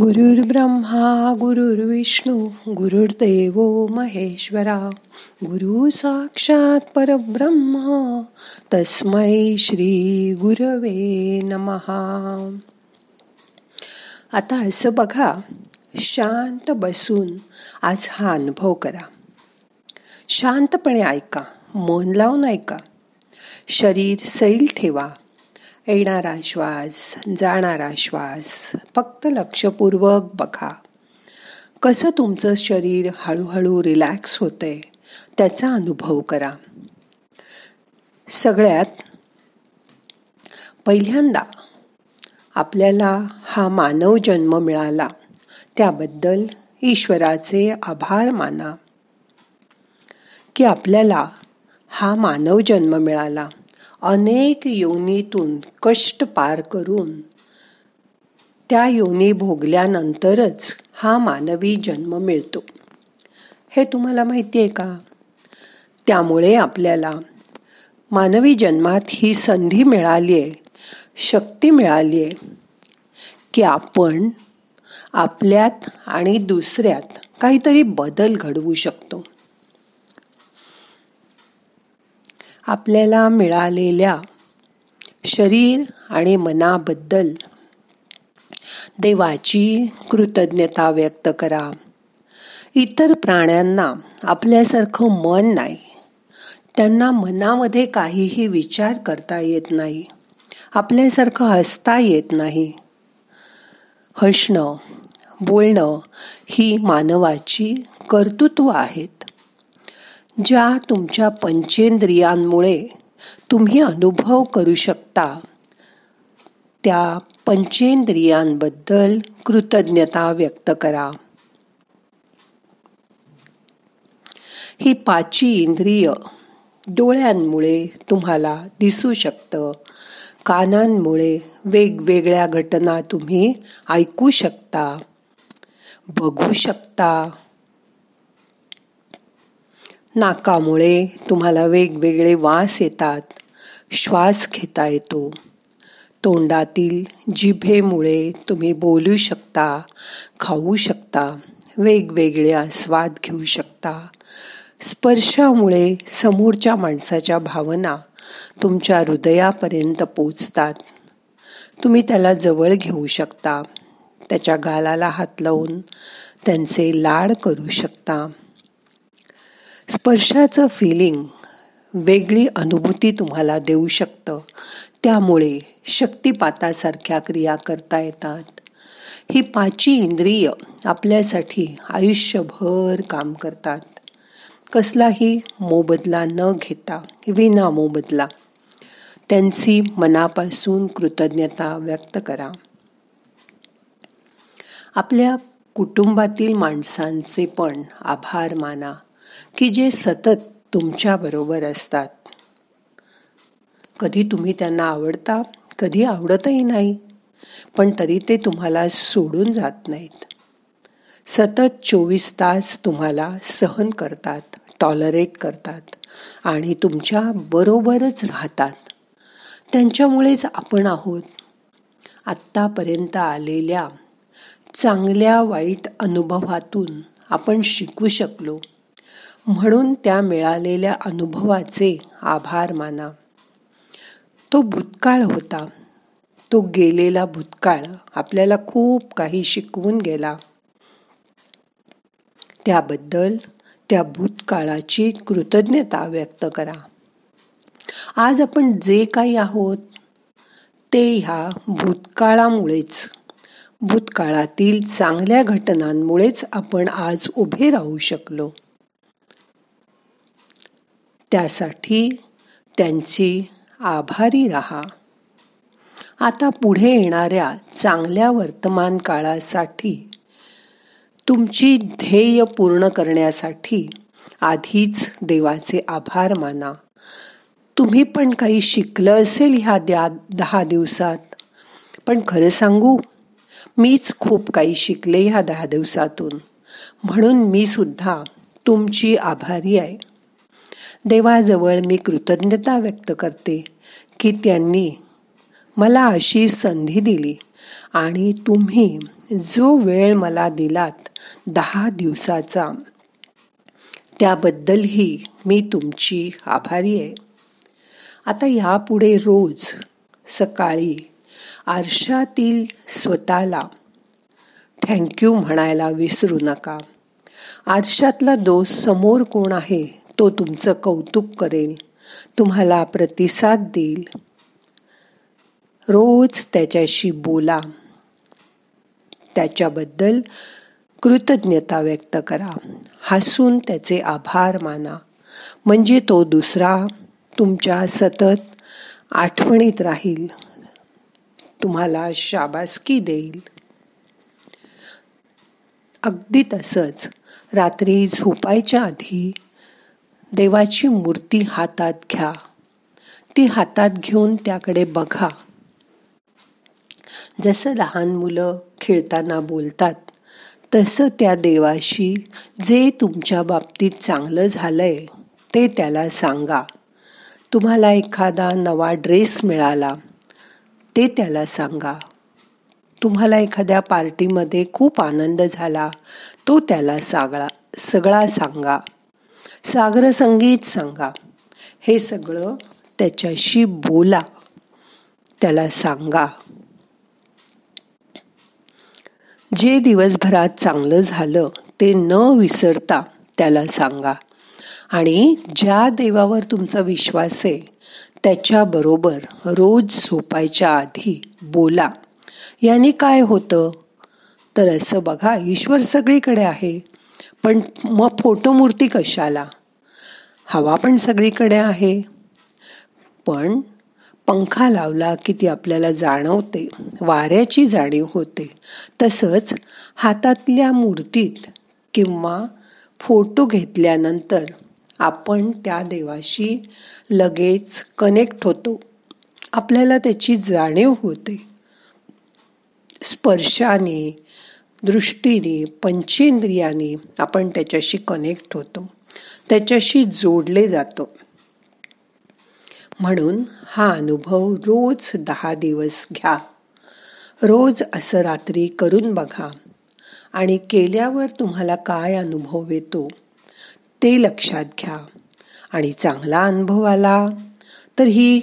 गुरुर्ब्रह्मा गुरुर्विष्णू गुरुर्देव महेश्वरा गुरु साक्षात परब्रह्म तस्मै श्री गुरवे नमहा आता असं बघा शांत बसून आज हा अनुभव करा. शांतपणे ऐका मन लावून ऐका. शरीर सैल ठेवा. येणारा श्वास जाणारा श्वास फक्त लक्षपूर्वक बघा. कसं तुमचं शरीर हळूहळू रिलॅक्स होतंय त्याचा अनुभव करा. सगळ्यात पहिल्यांदा आपल्याला हा मानव जन्म मिळाला त्याबद्दल ईश्वराचे आभार माना. की आपल्याला हा मानव जन्म मिळाला. अनेक योनीतून कष्ट पार करून त्या योनी भोगल्यानंतरच हा मानवी जन्म मिळतो. हे तुम्हाला माहिती आहे का? त्यामुळे आपल्याला मानवी जन्मात ही संधी मिळाली आहे शक्ती मिळाली आहे की आपण आपल्यात आणि दुसऱ्यात काहीतरी बदल घडवू शकतो. आपल्याला मिळालेल्या शरीर आणि मनाबद्दल देवाची कृतज्ञता व्यक्त करा. इतर प्राण्यांना आपल्यासारखं मन नाही. त्यांना मनामध्ये काहीही विचार करता येत नाही. आपल्यासारखं हसता येत नाही. हसणं बोलणं ही मानवाची कर्तृत्व आहेत. ज्या तुमच्या पंचेंद्रियांमुळे तुम्ही अनुभव करू शकता त्या पंचेंद्रियांबद्दल कृतज्ञता व्यक्त करा. ही पाची इंद्रिय डोळ्यांमुळे तुम्हाला दिसू शकतं कानांमुळे वेगवेगळ्या घटना तुम्ही ऐकू शकता बघू शकता. नाकामुळे तुम्हाला वेगवेगळे वास येतात. श्वास घेता येतो. तोंडातील जिभेमुळे तुम्ही बोलू शकता खाऊ शकता वेगवेगळे आस्वाद घेऊ शकता. स्पर्शामुळे समोरच्या माणसाच्या भावना तुमच्या हृदयापर्यंत पोचतात. तुम्ही त्याला जवळ घेऊ शकता. त्याच्या गालाला हात लावून त्यांचे लाड करू शकता. स्पर्शाचं फिलिंग वेगळी अनुभूती तुम्हाला देऊ शकतं. त्यामुळे शक्तिपातासारख्या क्रिया करता येतात. ही पाची इंद्रिय आपल्यासाठी आयुष्यभर काम करतात. कसलाही मोबदला न घेता विना मोबदला त्यांची मनापासून कृतज्ञता व्यक्त करा. आपल्या कुटुंबातील माणसांचे पण आभार माना. की जे सतत तुमच्या बरोबर असतात. कधी तुम्ही त्यांना आवडता कधी आवडतही नाही पण तरी ते तुम्हाला सोडून जात नाहीत. सतत चोवीस तास तुम्हाला सहन करतात टॉलरेट करतात आणि तुमच्या बरोबरच राहतात. त्यांच्यामुळेच आपण आहोत. आत्तापर्यंत आलेल्या चांगल्या वाईट अनुभवातून आपण शिकू शकलो. म्हणून त्या मिळालेल्या अनुभवाचे आभार माना. तो भूतकाळ होता. तो गेलेला भूतकाळ आपल्याला खूप काही शिकवून गेला. त्याबद्दल त्या भूतकाळाची कृतज्ञता व्यक्त करा. आज आपण जे काही आहोत ते ह्या भूतकाळामुळेच भूतकाळातील चांगल्या घटनांमुळेच आपण आज उभे राहू शकलो. त्यासाठी त्यांची आभारी राहा. आता पुढे येणाऱ्या चांगल्या वर्तमान काळासाठी तुमची ध्येय पूर्ण करण्यासाठी आधीच देवाचे आभार माना. तुम्ही पण काही शिकलं असेल ह्या द्या दहा दिवसात? पण खरं सांगू मीच खूप काही शिकले ह्या दहा दिवसातून. म्हणून मी सुद्धा तुमची आभारी आहे. देवाजवळ मी कृतज्ञता व्यक्त करते की त्यांनी मला अशी संधी दिली आणि तुम्ही जो वेळ मला दिलात दहा दिवसाचा त्याबद्दलही मी तुमची आभारी आहे. आता यापुढे रोज सकाळी आरशातील स्वतःला थँक्यू म्हणायला विसरू नका. आरशातला दोष समोर कोण आहे? तो तुमचं कौतुक करेल. तुम्हाला प्रतिसाद देईल. रोज त्याच्याशी बोला. त्याच्याबद्दल कृतज्ञता व्यक्त करा. हसून त्याचे आभार माना. म्हणजे तो दुसरा तुमच्या सतत आठवणीत राहील. तुम्हाला शाबासकी देईल. अगदी तसंच रात्री झोपायच्या आधी देवाची मूर्ती हातात घ्या. ती हातात घेऊन त्याकडे बघा. जसं लहान मुलं खेळताना बोलतात तसं त्या देवाशी जे तुमच्या बाबतीत चांगलं झालंय ते त्याला सांगा. तुम्हाला एखादा नवा ड्रेस मिळाला ते त्याला सांगा. तुम्हाला एखाद्या पार्टीमध्ये खूप आनंद झाला तो त्याला सागळा सगळा सांगा. सागर संगीत सांगा. हे सगळं त्याच्याशी बोला. त्याला सांगा. जे दिवसभरात चांगलं झालं ते न विसरता त्याला सांगा. आणि ज्या देवावर तुमचा विश्वास आहे त्याच्याबरोबर रोज झोपायच्या आधी बोला. याने काय होतं? तर असं बघा ईश्वर सगळीकडे आहे. पण मग फोटो मूर्ती कशाला? हवा पण सगळीकडे आहे. पण पंखा लावला की ती आपल्याला जाणवते. वाऱ्याची जाणीव होते. तसंच हातातल्या मूर्तीत किंवा फोटो घेतल्यानंतर आपण त्या देवाशी लगेच कनेक्ट होतो. आपल्याला त्याची जाणीव होते. स्पर्शाने दृष्टीने पंचेंद्रियाने आपण त्याच्याशी कनेक्ट होतो. त्याच्याशी जोडले जातो. म्हणून हा अनुभव रोज दहा दिवस घ्या. रोज असं रात्री करून बघा. आणि केल्यावर तुम्हाला काय अनुभव येतो ते लक्षात घ्या. आणि चांगला अनुभव आला तर ही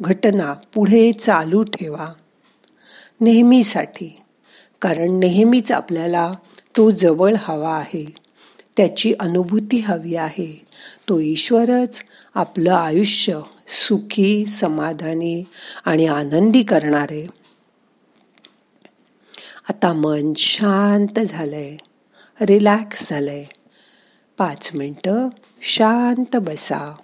घटना पुढे चालू ठेवा. नेहमीसाठी कारण नेहमीच आपल्याला तो जवळ हवा आहे. त्याची अनुभूती हवी आहे. तो ईश्वरच आपलं आयुष्य सुखी समाधानी आणि आनंदी करणारे. आता मन शांत झालंय. रिलॅक्स झालंय. पाच मिनटं शांत बसा.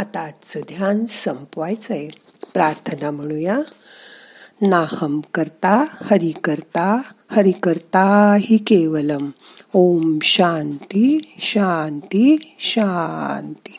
आता आजचं ध्यान संपवायचंय. प्रार्थना म्हणूया. नाहम करता हरि करता हरि करता हि केवलम. ओम शांती शांती शांती.